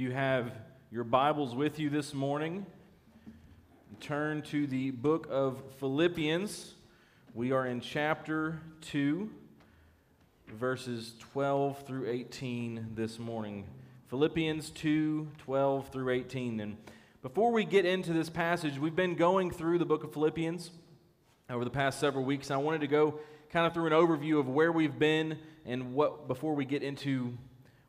you have your Bibles with you this morning, turn to the book of Philippians. We are in chapter 2, verses 12 through 18 this morning. Philippians 2 12 through 18. And before we get into this passage, we've been going through the book of Philippians over the past several weeks. And I wanted to go kind of through an overview of where we've been and what before we get into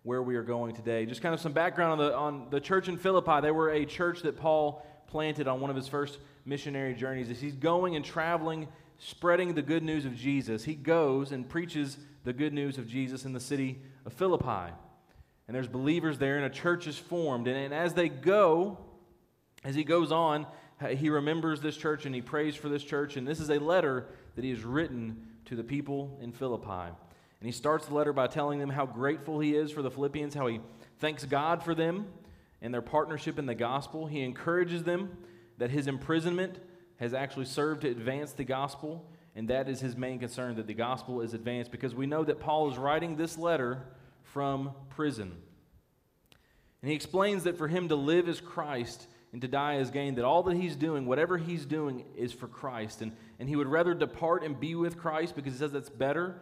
where we are going today. Just kind of some background on the, on the church in Philippi. They were a church that Paul planted on one of his first missionary journeys. As he's going and traveling, spreading the good news of Jesus, he goes and preaches the good news of Jesus in the city of Philippi. And there's believers there, and a church is formed. And, and as they go, as he goes on, he remembers this church and he prays for this church. And this is a letter that he has written to the people in Philippi. And he starts the letter by telling them how grateful he is for the Philippians, how he thanks God for them and their partnership in the gospel. He encourages them that his imprisonment has actually served to advance the gospel, and that is his main concern that the gospel is advanced because we know that Paul is writing this letter from prison. And he explains that for him to live as Christ and to die as gain, that all that he's doing, whatever he's doing, is for Christ. And, and he would rather depart and be with Christ because he says that's better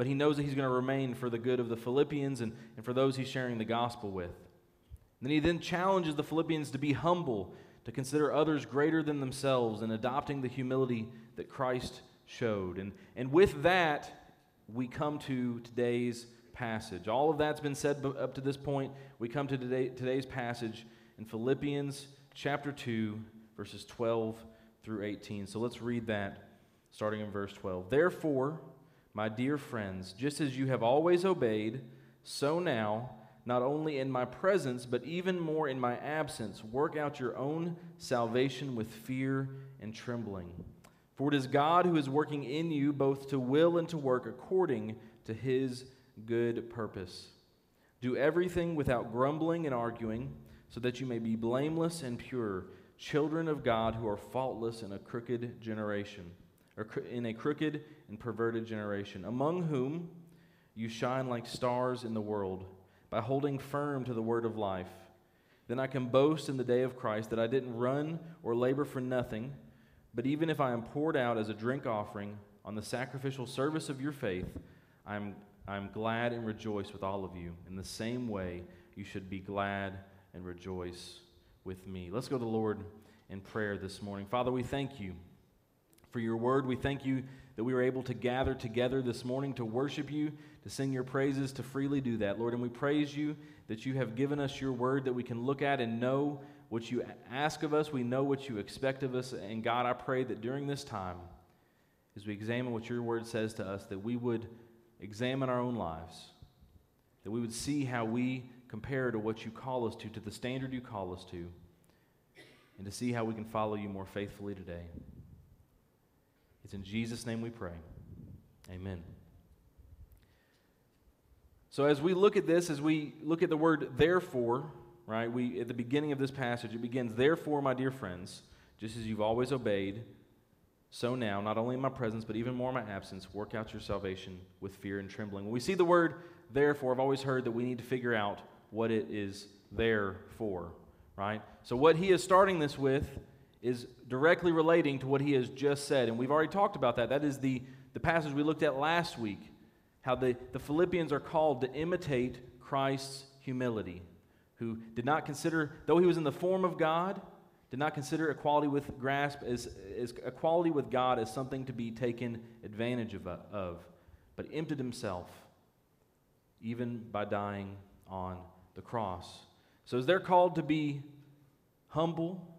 but he knows that he's going to remain for the good of the Philippians and, and for those he's sharing the gospel with. And then he then challenges the Philippians to be humble, to consider others greater than themselves, and adopting the humility that Christ showed. And, and with that, we come to today's passage. All of that's been said up to this point. We come to today, today's passage in Philippians chapter 2, verses 12 through 18. So let's read that starting in verse 12. Therefore, my dear friends, just as you have always obeyed, so now, not only in my presence, but even more in my absence, work out your own salvation with fear and trembling. For it is God who is working in you both to will and to work according to his good purpose. Do everything without grumbling and arguing, so that you may be blameless and pure, children of God who are faultless in a crooked generation or in a crooked and perverted generation, among whom you shine like stars in the world by holding firm to the word of life. Then I can boast in the day of Christ that I didn't run or labor for nothing, but even if I am poured out as a drink offering on the sacrificial service of your faith, I'm, I'm glad and rejoice with all of you. In the same way, you should be glad and rejoice with me. Let's go to the Lord in prayer this morning. Father, we thank you for your word. We thank you that we were able to gather together this morning to worship you, to sing your praises, to freely do that, Lord. And we praise you that you have given us your word that we can look at and know what you ask of us. We know what you expect of us. And God, I pray that during this time, as we examine what your word says to us, that we would examine our own lives, that we would see how we compare to what you call us to, to the standard you call us to, and to see how we can follow you more faithfully today. It's in Jesus' name we pray. Amen. So as we look at this, as we look at the word therefore, right? We at the beginning of this passage, it begins, therefore, my dear friends, just as you've always obeyed, so now, not only in my presence, but even more in my absence, work out your salvation with fear and trembling. When we see the word therefore, I've always heard that we need to figure out what it is there for, right? So what he is starting this with is directly relating to what he has just said. And we've already talked about that. That is the, the passage we looked at last week. How the, the Philippians are called to imitate Christ's humility, who did not consider, though he was in the form of God, did not consider equality with grasp as, as equality with God as something to be taken advantage of, of, but emptied himself, even by dying on the cross. So as they're called to be humble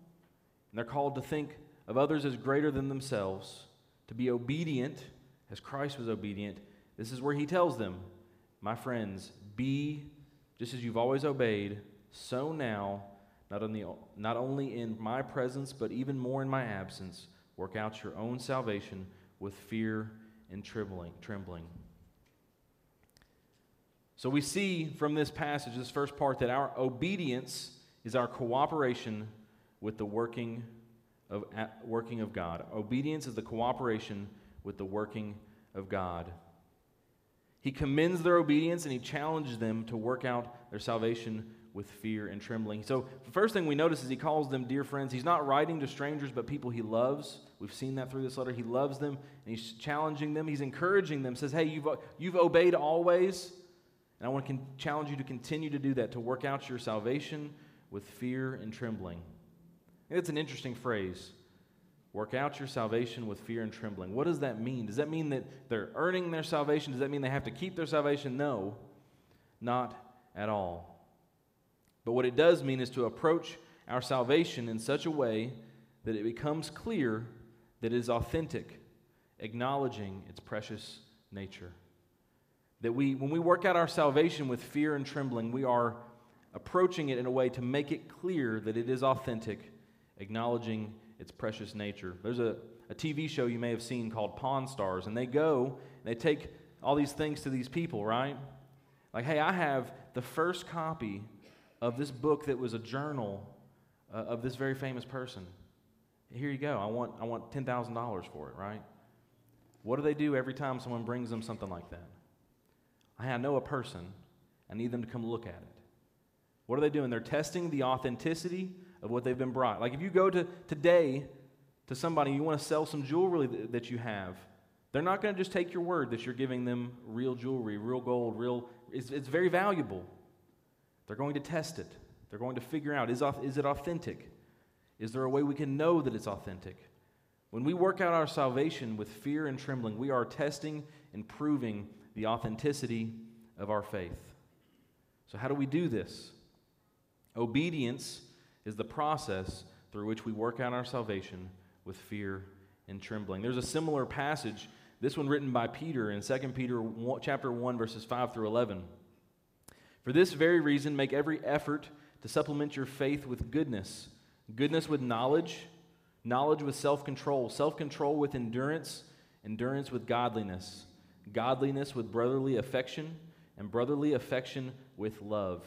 and they're called to think of others as greater than themselves, to be obedient as Christ was obedient. This is where he tells them, My friends, be just as you've always obeyed, so now, not only, not only in my presence, but even more in my absence, work out your own salvation with fear and trembling. trembling. So we see from this passage, this first part, that our obedience is our cooperation with the working of, working of God. Obedience is the cooperation with the working of God. He commends their obedience and he challenges them to work out their salvation with fear and trembling. So, the first thing we notice is he calls them dear friends. He's not writing to strangers, but people he loves. We've seen that through this letter. He loves them, and he's challenging them. He's encouraging them, says, Hey, you've, you've obeyed always, and I want to con- challenge you to continue to do that, to work out your salvation with fear and trembling. It's an interesting phrase. Work out your salvation with fear and trembling. What does that mean? Does that mean that they're earning their salvation? Does that mean they have to keep their salvation? No, not at all. But what it does mean is to approach our salvation in such a way that it becomes clear that it is authentic, acknowledging its precious nature. That we, when we work out our salvation with fear and trembling, we are approaching it in a way to make it clear that it is authentic, acknowledging its precious nature. There's a, a TV show you may have seen called Pawn Stars, and they go and they take all these things to these people, right? Like, hey, I have the first copy of this book that was a journal uh, of this very famous person. Here you go. I want, I want $10,000 for it, right? What do they do every time someone brings them something like that? I know a person. I need them to come look at it. What are they doing? They're testing the authenticity of what they've been brought. Like if you go to today to somebody, you want to sell some jewelry that, that you have, they're not going to just take your word that you're giving them real jewelry, real gold, real. It's, it's very valuable. They're going to test it. They're going to figure out is, is it authentic? Is there a way we can know that it's authentic? When we work out our salvation with fear and trembling, we are testing and proving the authenticity of our faith. So, how do we do this? Obedience is the process through which we work out our salvation with fear and trembling. There's a similar passage, this one written by Peter in 2 Peter chapter 1 verses 5 through 11. For this very reason, make every effort to supplement your faith with goodness, goodness with knowledge, knowledge with self control, self control with endurance, endurance with godliness, godliness with brotherly affection, and brotherly affection with love.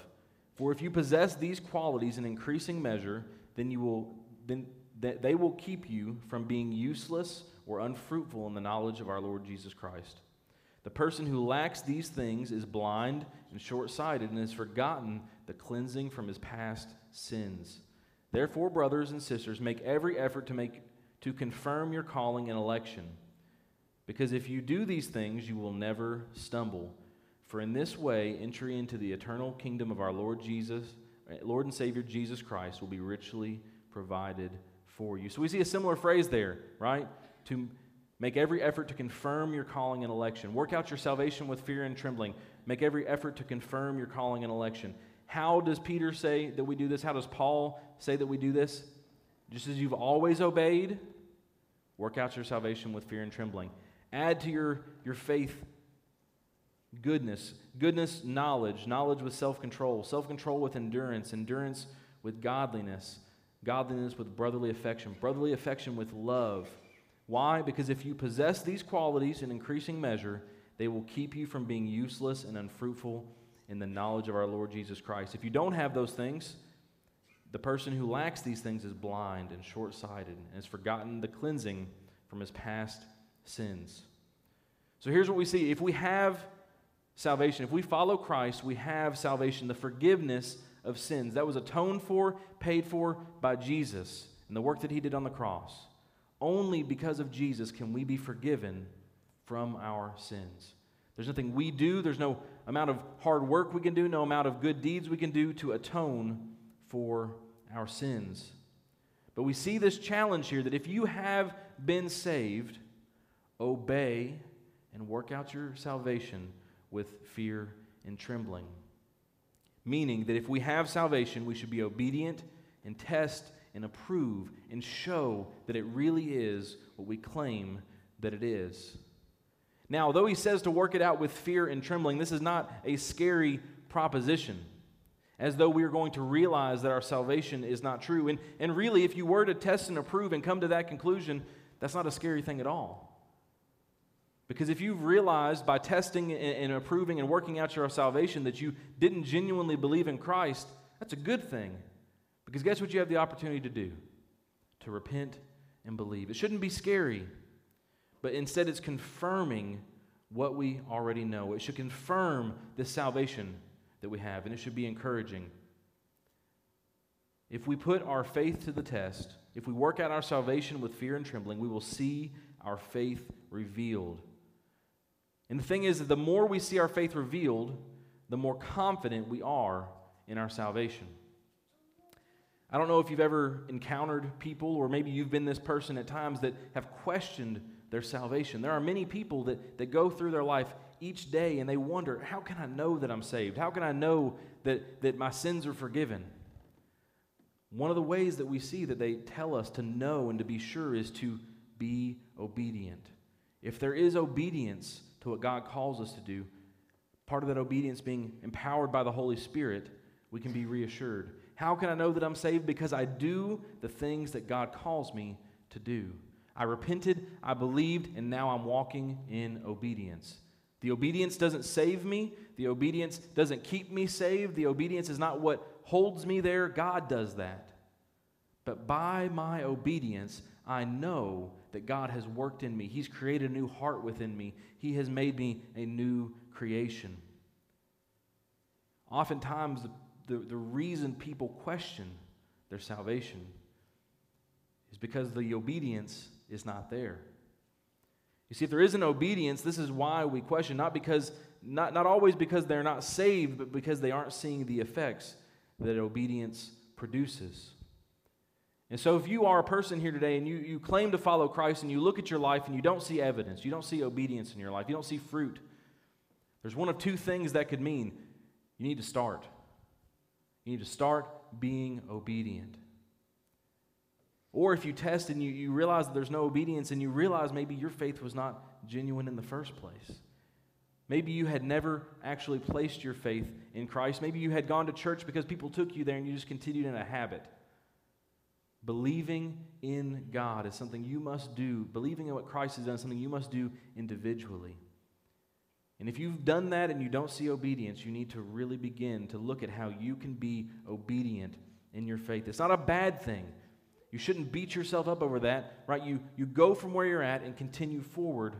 For if you possess these qualities in increasing measure, then you will then they will keep you from being useless or unfruitful in the knowledge of our Lord Jesus Christ. The person who lacks these things is blind and short sighted and has forgotten the cleansing from his past sins. Therefore, brothers and sisters, make every effort to, make, to confirm your calling and election. Because if you do these things, you will never stumble. For in this way, entry into the eternal kingdom of our Lord Jesus, Lord and Savior Jesus Christ, will be richly provided for you. So we see a similar phrase there, right? To Make every effort to confirm your calling and election. Work out your salvation with fear and trembling. Make every effort to confirm your calling and election. How does Peter say that we do this? How does Paul say that we do this? Just as you've always obeyed, work out your salvation with fear and trembling. Add to your, your faith goodness, goodness, knowledge, knowledge with self control, self control with endurance, endurance with godliness, godliness with brotherly affection, brotherly affection with love why? Because if you possess these qualities in increasing measure, they will keep you from being useless and unfruitful in the knowledge of our Lord Jesus Christ. If you don't have those things, the person who lacks these things is blind and short sighted and has forgotten the cleansing from his past sins. So here's what we see if we have salvation, if we follow Christ, we have salvation, the forgiveness of sins. That was atoned for, paid for by Jesus and the work that he did on the cross. Only because of Jesus can we be forgiven from our sins. There's nothing we do, there's no amount of hard work we can do, no amount of good deeds we can do to atone for our sins. But we see this challenge here that if you have been saved, obey and work out your salvation with fear and trembling. Meaning that if we have salvation, we should be obedient and test and approve and show that it really is what we claim that it is. Now, though he says to work it out with fear and trembling, this is not a scary proposition, as though we are going to realize that our salvation is not true. And, and really, if you were to test and approve and come to that conclusion, that's not a scary thing at all. Because if you've realized by testing and, approving and working out your salvation that you didn't genuinely believe in Christ, that's a good thing. Because guess what you have the opportunity to do? To repent and believe. It shouldn't be scary, but instead it's confirming what we already know. It should confirm the salvation that we have, and it should be encouraging. If we put our faith to the test, if we work out our salvation with fear and trembling, we will see our faith revealed. And the thing is that the more we see our faith revealed, the more confident we are in our salvation. I don't know if you've ever encountered people, or maybe you've been this person at times that have questioned their salvation. There are many people that, that go through their life each day and they wonder, how can I know that I'm saved? How can I know that, that my sins are forgiven? One of the ways that we see that they tell us to know and to be sure is to be obedient. If there is obedience to what God calls us to do, part of that obedience being empowered by the Holy Spirit, we can be reassured. How can I know that I'm saved? Because I do the things that God calls me to do. I repented, I believed, and now I'm walking in obedience. The obedience doesn't save me. The obedience doesn't keep me saved. The obedience is not what holds me there. God does that. But by my obedience, I know that God has worked in me. He's created a new heart within me. He has made me a new creation. Oftentimes, the the, the reason people question their salvation is because the obedience is not there. You see, if there isn't obedience, this is why we question, not because not, not always because they're not saved, but because they aren't seeing the effects that obedience produces. And so, if you are a person here today and you, you claim to follow Christ and you look at your life and you don't see evidence, you don't see obedience in your life, you don't see fruit, there's one of two things that could mean you need to start. You need to start being obedient. Or if you test and you, you realize that there's no obedience and you realize maybe your faith was not genuine in the first place. Maybe you had never actually placed your faith in Christ. Maybe you had gone to church because people took you there and you just continued in a habit. Believing in God is something you must do. Believing in what Christ has done is something you must do individually. And if you've done that and you don't see obedience, you need to really begin to look at how you can be obedient in your faith. It's not a bad thing. You shouldn't beat yourself up over that, right? You, you go from where you're at and continue forward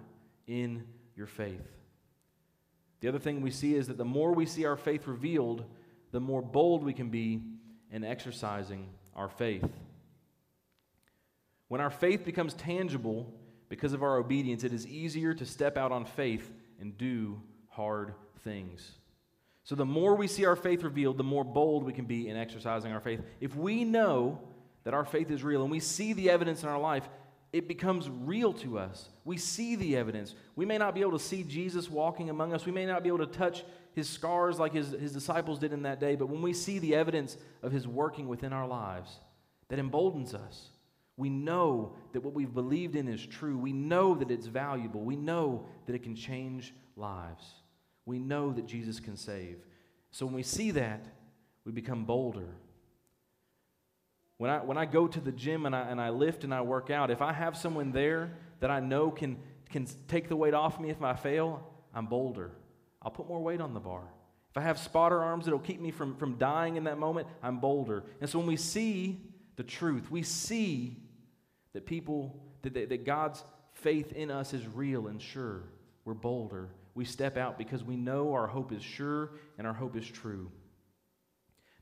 in your faith. The other thing we see is that the more we see our faith revealed, the more bold we can be in exercising our faith. When our faith becomes tangible because of our obedience, it is easier to step out on faith and do hard things. So, the more we see our faith revealed, the more bold we can be in exercising our faith. If we know that our faith is real and we see the evidence in our life, it becomes real to us. We see the evidence. We may not be able to see Jesus walking among us, we may not be able to touch his scars like his, his disciples did in that day, but when we see the evidence of his working within our lives, that emboldens us. We know that what we've believed in is true. We know that it's valuable. We know that it can change lives. We know that Jesus can save. So when we see that, we become bolder. When I, when I go to the gym and I, and I lift and I work out, if I have someone there that I know can, can take the weight off me if I fail, I'm bolder. I'll put more weight on the bar. If I have spotter arms that'll keep me from, from dying in that moment, I'm bolder. And so when we see the truth, we see that people, that, that God's faith in us is real and sure. We're bolder. We step out because we know our hope is sure and our hope is true.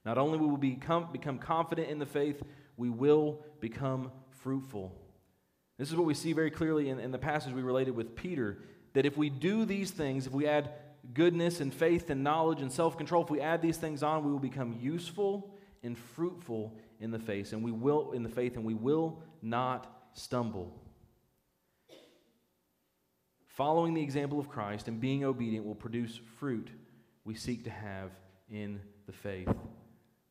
Not only will we become, become confident in the faith, we will become fruitful. This is what we see very clearly in, in the passage we related with Peter that if we do these things, if we add goodness and faith and knowledge and self control, if we add these things on, we will become useful and fruitful in the faith, and we will in the faith, and we will not stumble. Following the example of Christ and being obedient will produce fruit we seek to have in the faith.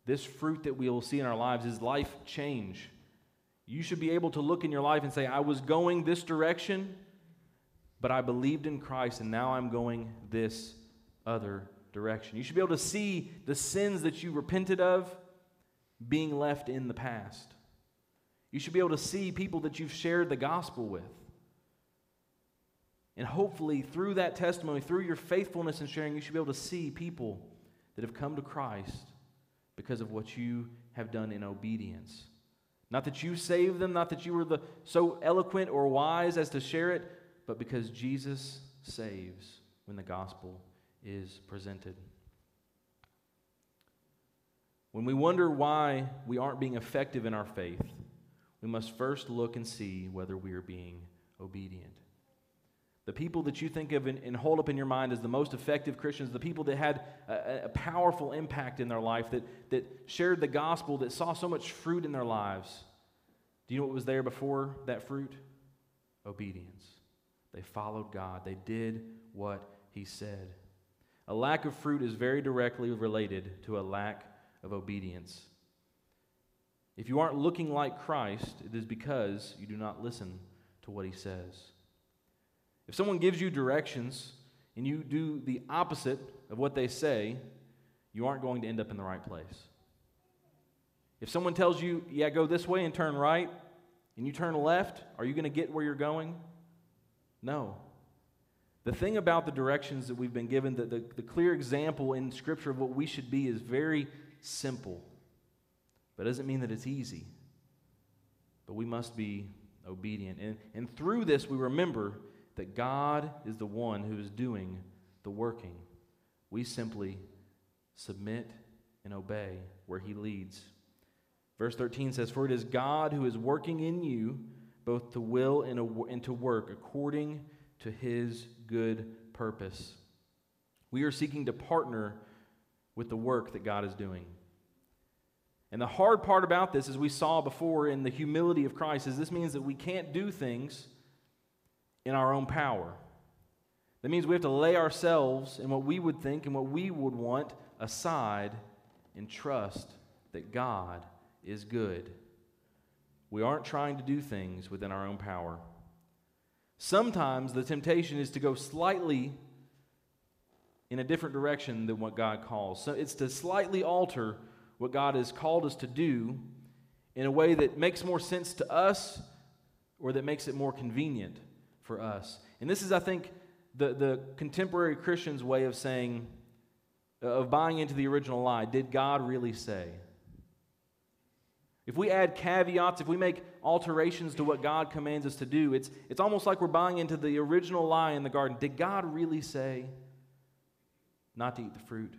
This fruit that we will see in our lives is life change. You should be able to look in your life and say, I was going this direction, but I believed in Christ, and now I'm going this other direction. You should be able to see the sins that you repented of being left in the past. You should be able to see people that you've shared the gospel with. And hopefully, through that testimony, through your faithfulness in sharing, you should be able to see people that have come to Christ because of what you have done in obedience. Not that you saved them, not that you were the, so eloquent or wise as to share it, but because Jesus saves when the gospel is presented. When we wonder why we aren't being effective in our faith, we must first look and see whether we are being obedient. The people that you think of and, hold up in your mind as the most effective Christians, the people that had a, a powerful impact in their life, that, that shared the gospel, that saw so much fruit in their lives, do you know what was there before that fruit? Obedience. They followed God, they did what He said. A lack of fruit is very directly related to a lack of obedience. If you aren't looking like Christ, it is because you do not listen to what He says. If someone gives you directions and you do the opposite of what they say, you aren't going to end up in the right place. If someone tells you, yeah, go this way and turn right, and you turn left, are you going to get where you're going? No. The thing about the directions that we've been given, the, the, the clear example in Scripture of what we should be is very simple. But it doesn't mean that it's easy. But we must be obedient. And, and through this, we remember that God is the one who is doing the working. We simply submit and obey where He leads. Verse 13 says, For it is God who is working in you both to will and to work according to His good purpose. We are seeking to partner with the work that God is doing. And the hard part about this, as we saw before in the humility of Christ, is this means that we can't do things in our own power. That means we have to lay ourselves and what we would think and what we would want aside and trust that God is good. We aren't trying to do things within our own power. Sometimes the temptation is to go slightly in a different direction than what God calls. So it's to slightly alter what God has called us to do in a way that makes more sense to us or that makes it more convenient for us. And this is, I think, the, the contemporary Christian's way of saying, of buying into the original lie. Did God really say? If we add caveats, if we make alterations to what God commands us to do, it's, it's almost like we're buying into the original lie in the garden. Did God really say? Not to eat the fruit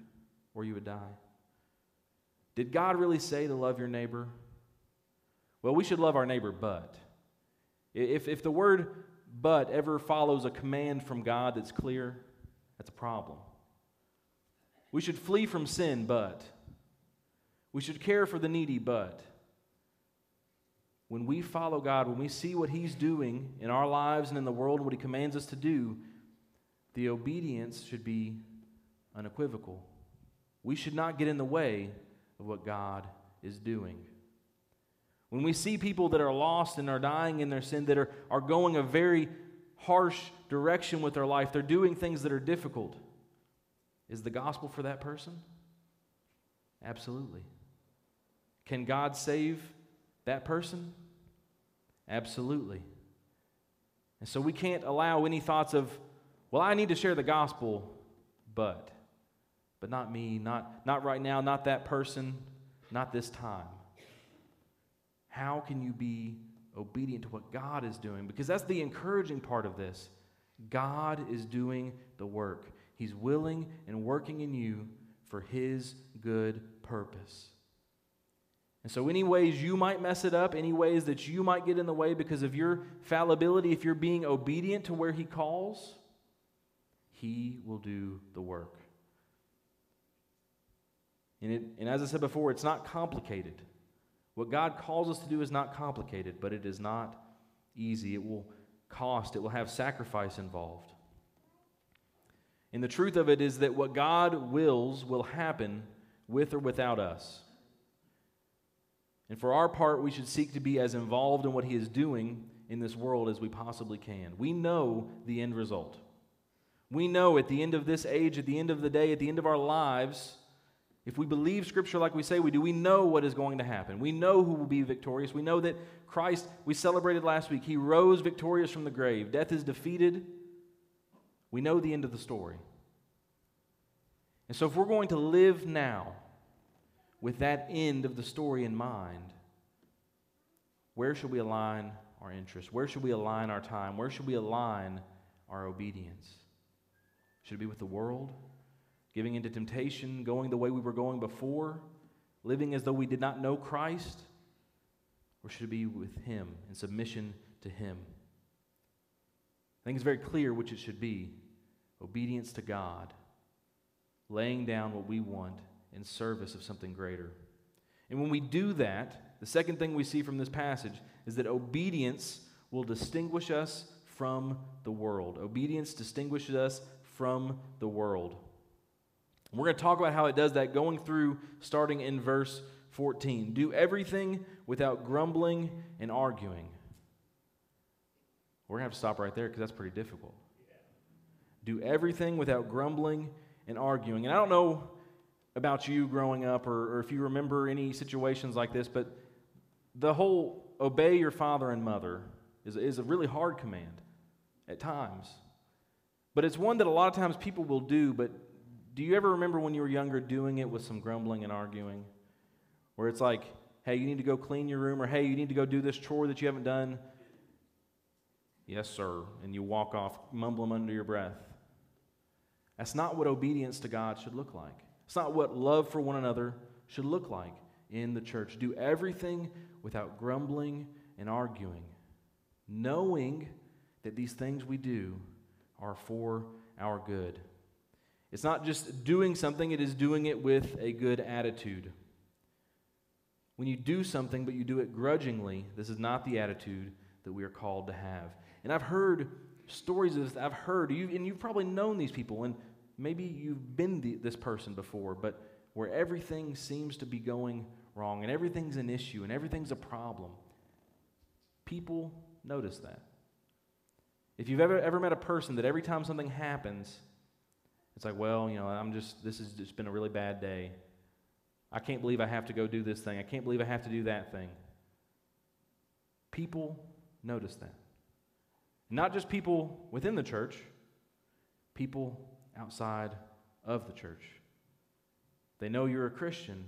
or you would die? Did God really say to love your neighbor? Well, we should love our neighbor, but. If, if the word but ever follows a command from God that's clear, that's a problem. We should flee from sin, but. We should care for the needy, but. When we follow God, when we see what He's doing in our lives and in the world, what He commands us to do, the obedience should be unequivocal. We should not get in the way of what God is doing. When we see people that are lost and are dying in their sin, that are, are going a very harsh direction with their life, they're doing things that are difficult. Is the gospel for that person? Absolutely. Can God save that person? Absolutely. And so we can't allow any thoughts of, well, I need to share the gospel, but but not me, not, not right now, not that person, not this time. How can you be obedient to what God is doing? Because that's the encouraging part of this. God is doing the work, He's willing and working in you for His good purpose. And so, any ways you might mess it up, any ways that you might get in the way because of your fallibility, if you're being obedient to where He calls, He will do the work. And, it, and as I said before, it's not complicated. What God calls us to do is not complicated, but it is not easy. It will cost, it will have sacrifice involved. And the truth of it is that what God wills will happen with or without us. And for our part, we should seek to be as involved in what He is doing in this world as we possibly can. We know the end result. We know at the end of this age, at the end of the day, at the end of our lives, if we believe Scripture like we say we do, we know what is going to happen. We know who will be victorious. We know that Christ, we celebrated last week, he rose victorious from the grave. Death is defeated. We know the end of the story. And so, if we're going to live now with that end of the story in mind, where should we align our interests? Where should we align our time? Where should we align our obedience? Should it be with the world? Giving into temptation, going the way we were going before? living as though we did not know Christ? Or should it be with Him in submission to Him? I think it's very clear which it should be obedience to God, laying down what we want in service of something greater. And when we do that, the second thing we see from this passage is that obedience will distinguish us from the world. Obedience distinguishes us from the world. We're going to talk about how it does that going through starting in verse 14. Do everything without grumbling and arguing. We're going to have to stop right there because that's pretty difficult. Do everything without grumbling and arguing. And I don't know about you growing up or, or if you remember any situations like this, but the whole obey your father and mother is, is a really hard command at times. But it's one that a lot of times people will do, but do you ever remember when you were younger doing it with some grumbling and arguing? Where it's like, hey, you need to go clean your room, or hey, you need to go do this chore that you haven't done. Yes, sir. And you walk off, mumbling under your breath. That's not what obedience to God should look like. It's not what love for one another should look like in the church. Do everything without grumbling and arguing, knowing that these things we do are for our good. It's not just doing something, it is doing it with a good attitude. When you do something but you do it grudgingly, this is not the attitude that we are called to have. And I've heard stories of this, I've heard, you, and you've probably known these people, and maybe you've been the, this person before, but where everything seems to be going wrong and everything's an issue and everything's a problem. People notice that. If you've ever, ever met a person that every time something happens, it's like, well, you know, I'm just, this has just been a really bad day. I can't believe I have to go do this thing. I can't believe I have to do that thing. People notice that. Not just people within the church, people outside of the church. They know you're a Christian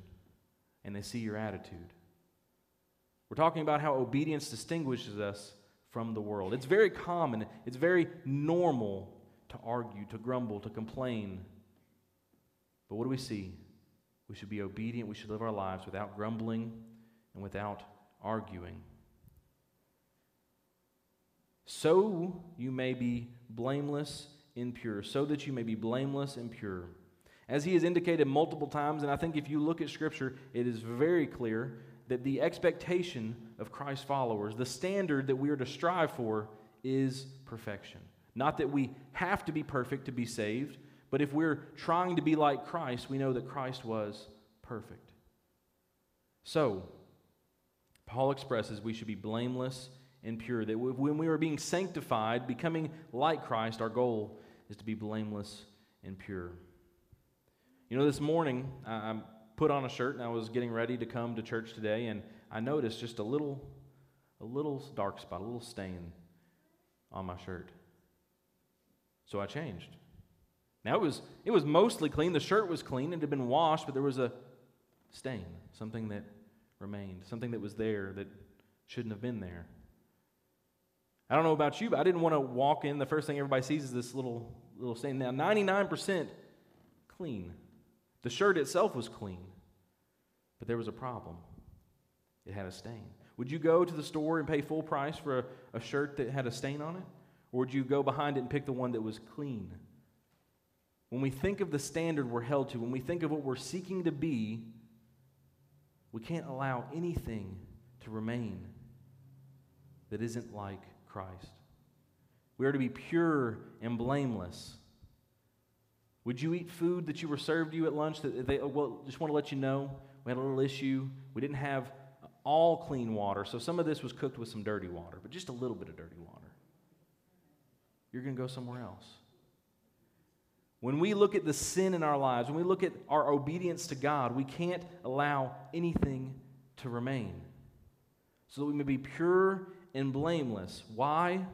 and they see your attitude. We're talking about how obedience distinguishes us from the world. It's very common, it's very normal to argue, to grumble, to complain. But what do we see? We should be obedient. We should live our lives without grumbling and without arguing. So you may be blameless and pure, so that you may be blameless and pure. As he has indicated multiple times, and I think if you look at Scripture, it is very clear that the expectation of Christ's followers, the standard that we are to strive for, is perfection. Not that we have to be perfect to be saved, but if we're trying to be like Christ, we know that Christ was perfect. So, Paul expresses we should be blameless and pure. That when we are being sanctified, becoming like Christ, our goal is to be blameless and pure. You know, this morning I put on a shirt and I was getting ready to come to church today, and I noticed just a little, a little dark spot, a little stain on my shirt. So I changed. Now it was it was mostly clean. The shirt was clean. It had been washed, but there was a stain, something that remained, something that was there that shouldn't have been there. I don't know about you, but I didn't want to walk in. The first thing everybody sees is this little little stain. Now 99% clean. The shirt itself was clean, but there was a problem. It had a stain. Would you go to the store and pay full price for a, a shirt that had a stain on it? Or would you go behind it and pick the one that was clean? When we think of the standard we're held to, when we think of what we're seeking to be, we can't allow anything to remain that isn't like Christ. We are to be pure and blameless. Would you eat food that you were served you at lunch that they, well, just want to let you know, we had a little issue. We didn't have all clean water, so some of this was cooked with some dirty water, but just a little bit of dirty water you're going to go somewhere else. When we look at the sin in our lives, when we look at our obedience to God, we can't allow anything to remain. So that we may be pure and blameless. Why?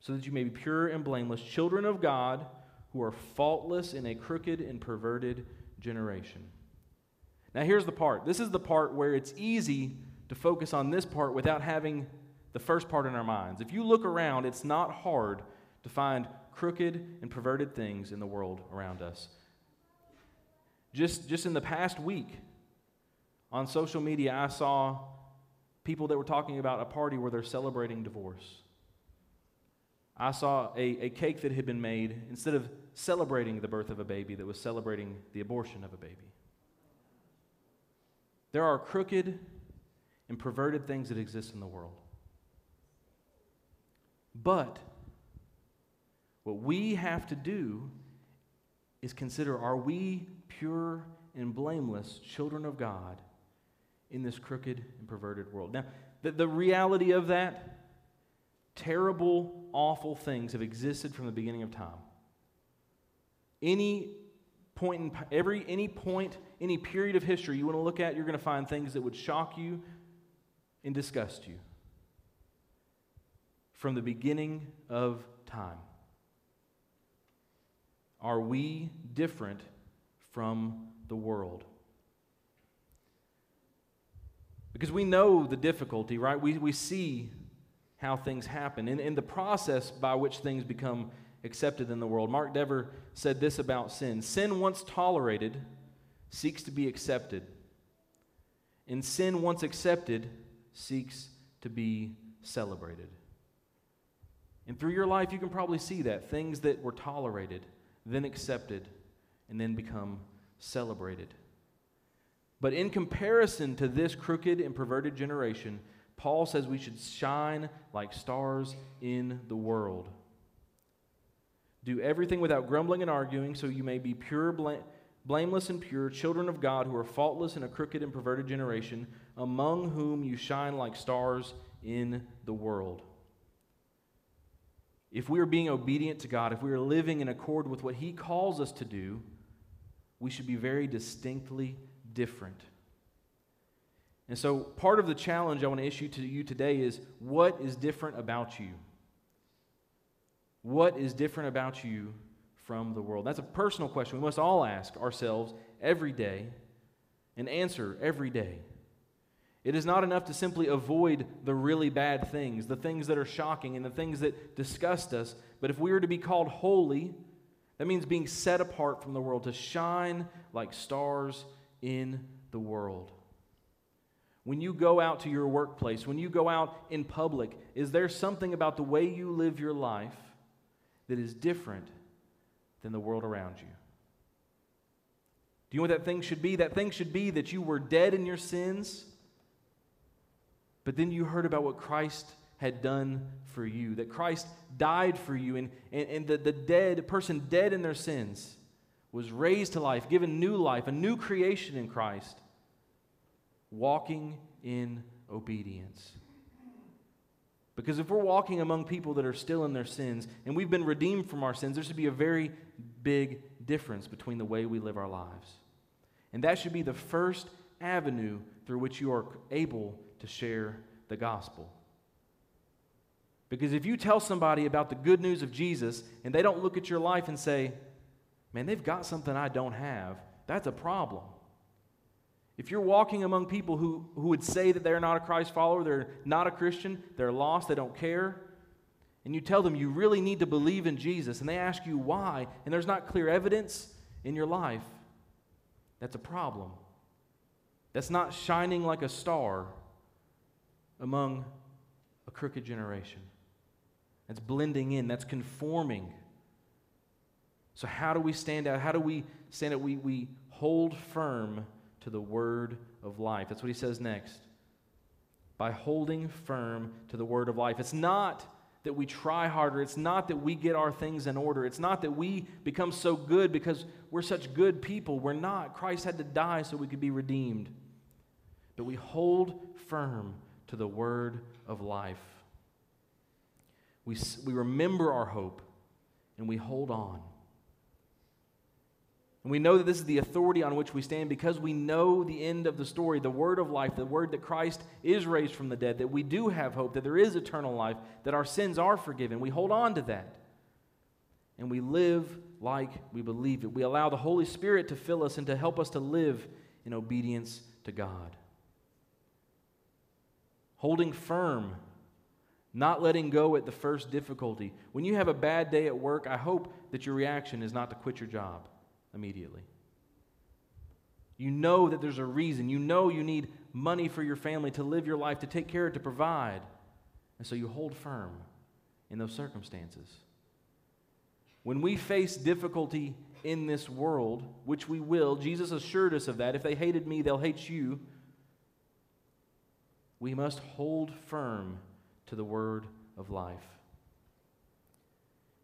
So that you may be pure and blameless, children of God who are faultless in a crooked and perverted generation. Now, here's the part. This is the part where it's easy to focus on this part without having the first part in our minds. If you look around, it's not hard to find crooked and perverted things in the world around us. Just, just in the past week, On social media, I saw people that were talking about a party where they're celebrating divorce. I saw a, a cake that had been made instead of celebrating the birth of a baby, that was celebrating the abortion of a baby. There are crooked and perverted things that exist in the world. But what we have to do is consider are we pure and blameless children of God in this crooked and perverted world? Now, the, the reality of that, terrible, awful things have existed from the beginning of time. Any point in every any point, any period of history you want to look at, you're going to find things that would shock you and disgust you. From the beginning of time. Are we different from the world? Because we know the difficulty, right? We, we see how things happen and, and the process by which things become accepted in the world. Mark Dever said this about sin Sin, once tolerated, seeks to be accepted. And sin, once accepted, seeks to be celebrated. And through your life, you can probably see that things that were tolerated, then accepted, and then become celebrated. But in comparison to this crooked and perverted generation, Paul says we should shine like stars in the world. Do everything without grumbling and arguing, so you may be pure, blameless, and pure, children of God who are faultless in a crooked and perverted generation, among whom you shine like stars in the world. If we are being obedient to God, if we are living in accord with what He calls us to do, we should be very distinctly different. And so, part of the challenge I want to issue to you today is what is different about you? What is different about you from the world? That's a personal question we must all ask ourselves every day and answer every day. It is not enough to simply avoid the really bad things, the things that are shocking, and the things that disgust us. But if we are to be called holy, that means being set apart from the world, to shine like stars in the world. When you go out to your workplace, when you go out in public, is there something about the way you live your life that is different than the world around you? Do you know what that thing should be? That thing should be that you were dead in your sins, but then you heard about what Christ had done for you, that Christ died for you, and, and, and the, the dead person dead in their sins was raised to life, given new life, a new creation in Christ walking in obedience. Because if we're walking among people that are still in their sins and we've been redeemed from our sins, there should be a very big difference between the way we live our lives. And that should be the first avenue through which you are able to share the gospel. Because if you tell somebody about the good news of Jesus and they don't look at your life and say, man, they've got something I don't have, that's a problem. If you're walking among people who, who would say that they're not a Christ follower, they're not a Christian, they're lost, they don't care, and you tell them you really need to believe in Jesus, and they ask you why, and there's not clear evidence in your life, that's a problem. That's not shining like a star among a crooked generation. That's blending in, that's conforming. So, how do we stand out? How do we stand out? We, we hold firm to the word of life. That's what he says next. By holding firm to the word of life. It's not that we try harder. It's not that we get our things in order. It's not that we become so good because we're such good people. We're not. Christ had to die so we could be redeemed. But we hold firm to the word of life. We, we remember our hope and we hold on. And we know that this is the authority on which we stand because we know the end of the story, the word of life, the word that Christ is raised from the dead, that we do have hope, that there is eternal life, that our sins are forgiven. We hold on to that. And we live like we believe it. We allow the Holy Spirit to fill us and to help us to live in obedience to God. Holding firm, not letting go at the first difficulty. When you have a bad day at work, I hope that your reaction is not to quit your job immediately. You know that there's a reason. You know you need money for your family to live your life, to take care of, to provide. And so you hold firm in those circumstances. When we face difficulty in this world, which we will, Jesus assured us of that. If they hated me, they'll hate you. We must hold firm to the word of life.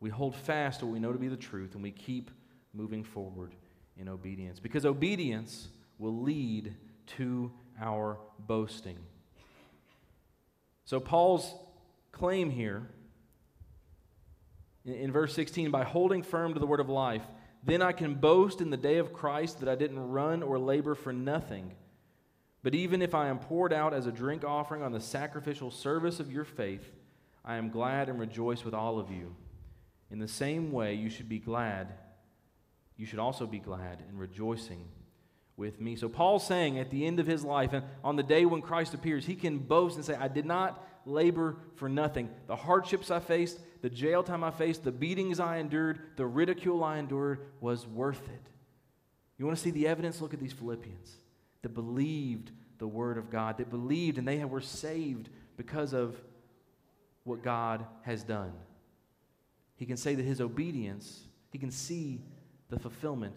We hold fast to what we know to be the truth, and we keep moving forward in obedience. Because obedience will lead to our boasting. So, Paul's claim here in, in verse 16 by holding firm to the word of life, then I can boast in the day of Christ that I didn't run or labor for nothing. But even if I am poured out as a drink offering on the sacrificial service of your faith, I am glad and rejoice with all of you. In the same way, you should be glad. You should also be glad and rejoicing with me. So, Paul's saying at the end of his life, and on the day when Christ appears, he can boast and say, I did not labor for nothing. The hardships I faced, the jail time I faced, the beatings I endured, the ridicule I endured was worth it. You want to see the evidence? Look at these Philippians that believed the word of God, that believed and they were saved because of what God has done. He can say that his obedience, he can see the fulfillment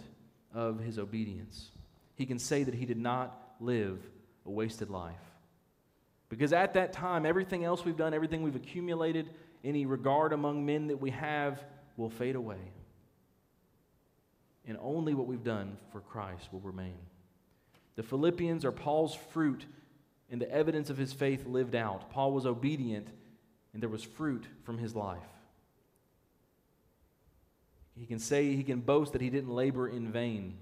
of his obedience he can say that he did not live a wasted life. Because at that time, everything else we've done, everything we've accumulated, any regard among men that we have will fade away. And only what we've done for Christ will remain. The Philippians are Paul's fruit and the evidence of his faith lived out. Paul was obedient, and there was fruit from his life. He can say, he can boast that he didn't labor in vain.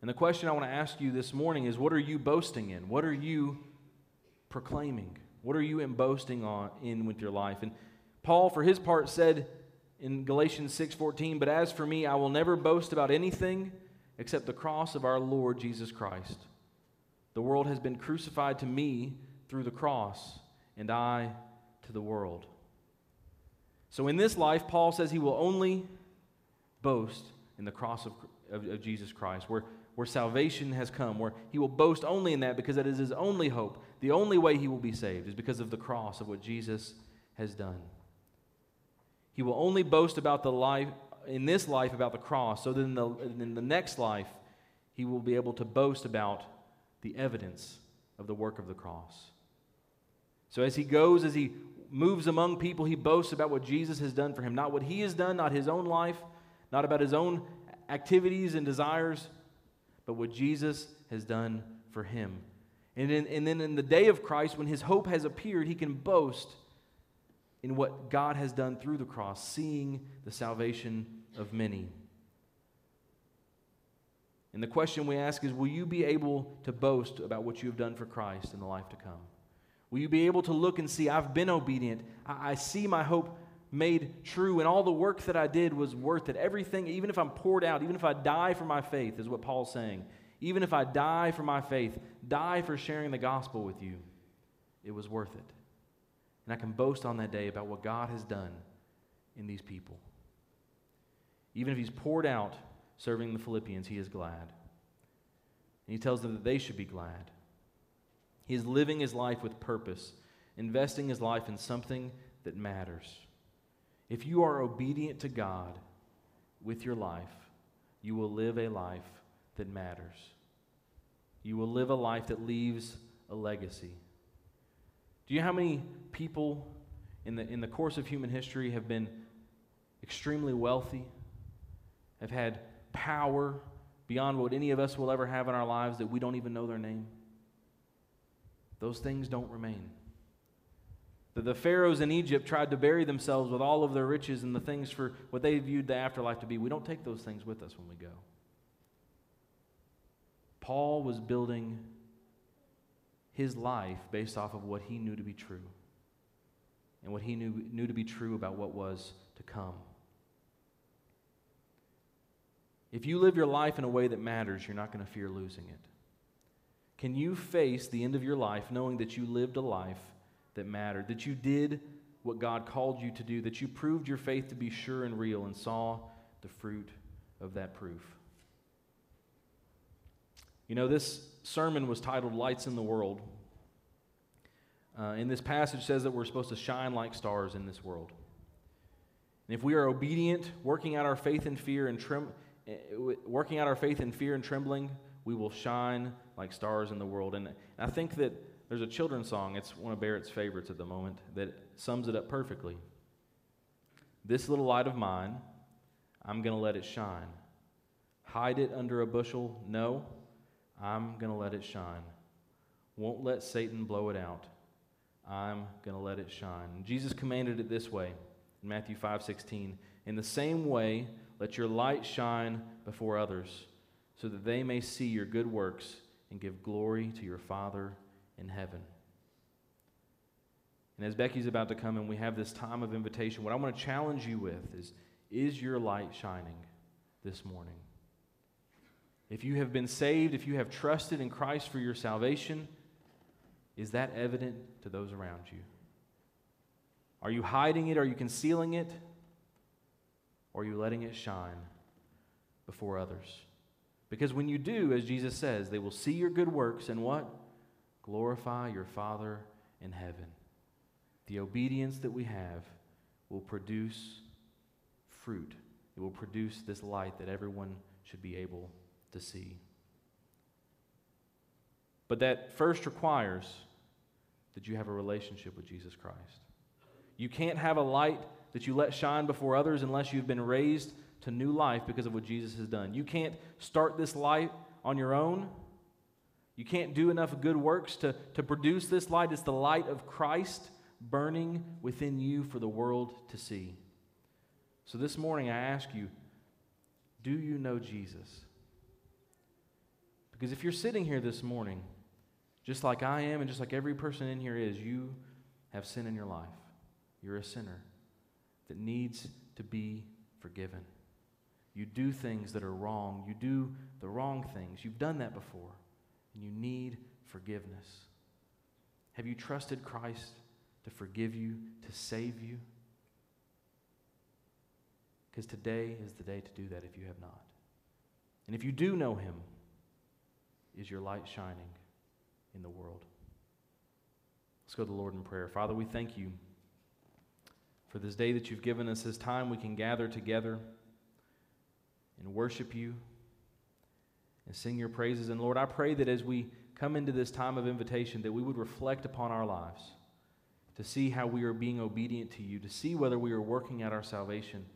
And the question I want to ask you this morning is what are you boasting in? What are you proclaiming? What are you boasting on in with your life? And Paul, for his part, said in Galatians 6:14, "But as for me, I will never boast about anything except the cross of our Lord Jesus Christ. The world has been crucified to me through the cross, and I to the world." So in this life, Paul says he will only boast in the cross of, of, of Jesus Christ, where where salvation has come, where he will boast only in that because that is his only hope. The only way he will be saved is because of the cross of what Jesus has done. He will only boast about the life in this life about the cross, so that in the, in the next life he will be able to boast about the evidence of the work of the cross. So as he goes, as he moves among people, he boasts about what Jesus has done for him, not what he has done, not his own life, not about his own activities and desires, but what Jesus has done for him. And, in, and then in the day of Christ, when his hope has appeared, he can boast in what God has done through the cross, seeing the salvation of many. And the question we ask is Will you be able to boast about what you have done for Christ in the life to come? Will you be able to look and see, I've been obedient? I, I see my hope made true, and all the work that I did was worth it. Everything, even if I'm poured out, even if I die for my faith, is what Paul's saying. Even if I die for my faith, die for sharing the gospel with you, it was worth it. And I can boast on that day about what God has done in these people. Even if he's poured out serving the Philippians, he is glad. And he tells them that they should be glad. He is living his life with purpose, investing his life in something that matters. If you are obedient to God with your life, you will live a life that matters. You will live a life that leaves a legacy. Do you know how many people in the, in the course of human history have been extremely wealthy, have had power beyond what any of us will ever have in our lives that we don't even know their name? Those things don't remain. The, the pharaohs in Egypt tried to bury themselves with all of their riches and the things for what they viewed the afterlife to be. We don't take those things with us when we go. Paul was building his life based off of what he knew to be true and what he knew, knew to be true about what was to come. If you live your life in a way that matters, you're not going to fear losing it. Can you face the end of your life knowing that you lived a life that mattered, that you did what God called you to do, that you proved your faith to be sure and real and saw the fruit of that proof. You know, this sermon was titled Lights in the World. Uh, and this passage says that we're supposed to shine like stars in this world. And if we are obedient, working out our faith and fear and trem- eh, Eh, working out our faith in fear and trembling, we will shine like stars in the world. And I think that there's a children's song, it's one of Barrett's favorites at the moment, that sums it up perfectly. This little light of mine, I'm going to let it shine. Hide it under a bushel? No, I'm going to let it shine. Won't let Satan blow it out. I'm going to let it shine. Jesus commanded it this way in Matthew 5 16. In the same way, let your light shine before others, so that they may see your good works and give glory to your Father in heaven. And as Becky's about to come and we have this time of invitation, what I want to challenge you with is Is your light shining this morning? If you have been saved, if you have trusted in Christ for your salvation, is that evident to those around you? Are you hiding it? Are you concealing it? Or are you letting it shine before others? Because when you do, as Jesus says, they will see your good works and what? Glorify your Father in heaven. The obedience that we have will produce fruit. It will produce this light that everyone should be able to see. But that first requires that you have a relationship with Jesus Christ. You can't have a light that you let shine before others unless you've been raised to new life because of what Jesus has done. You can't start this light on your own. You can't do enough good works to, to produce this light. It's the light of Christ burning within you for the world to see. So this morning, I ask you do you know Jesus? Because if you're sitting here this morning, just like I am and just like every person in here is, you have sin in your life. You're a sinner that needs to be forgiven. You do things that are wrong. You do the wrong things. You've done that before, and you need forgiveness. Have you trusted Christ to forgive you, to save you? Because today is the day to do that if you have not. And if you do know Him, is your light shining in the world? Let's go to the Lord in prayer. Father, we thank you for this day that you've given us, this time we can gather together and worship you and sing your praises. And Lord, I pray that as we come into this time of invitation, that we would reflect upon our lives to see how we are being obedient to you, to see whether we are working out our salvation,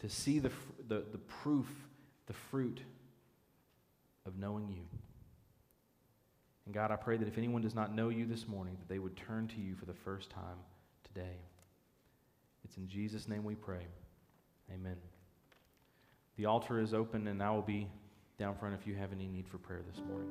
to see the, the, the proof, the fruit of knowing you. And God, I pray that if anyone does not know you this morning, that they would turn to you for the first time today. It's in Jesus' name we pray. Amen. The altar is open, and I will be down front if you have any need for prayer this morning.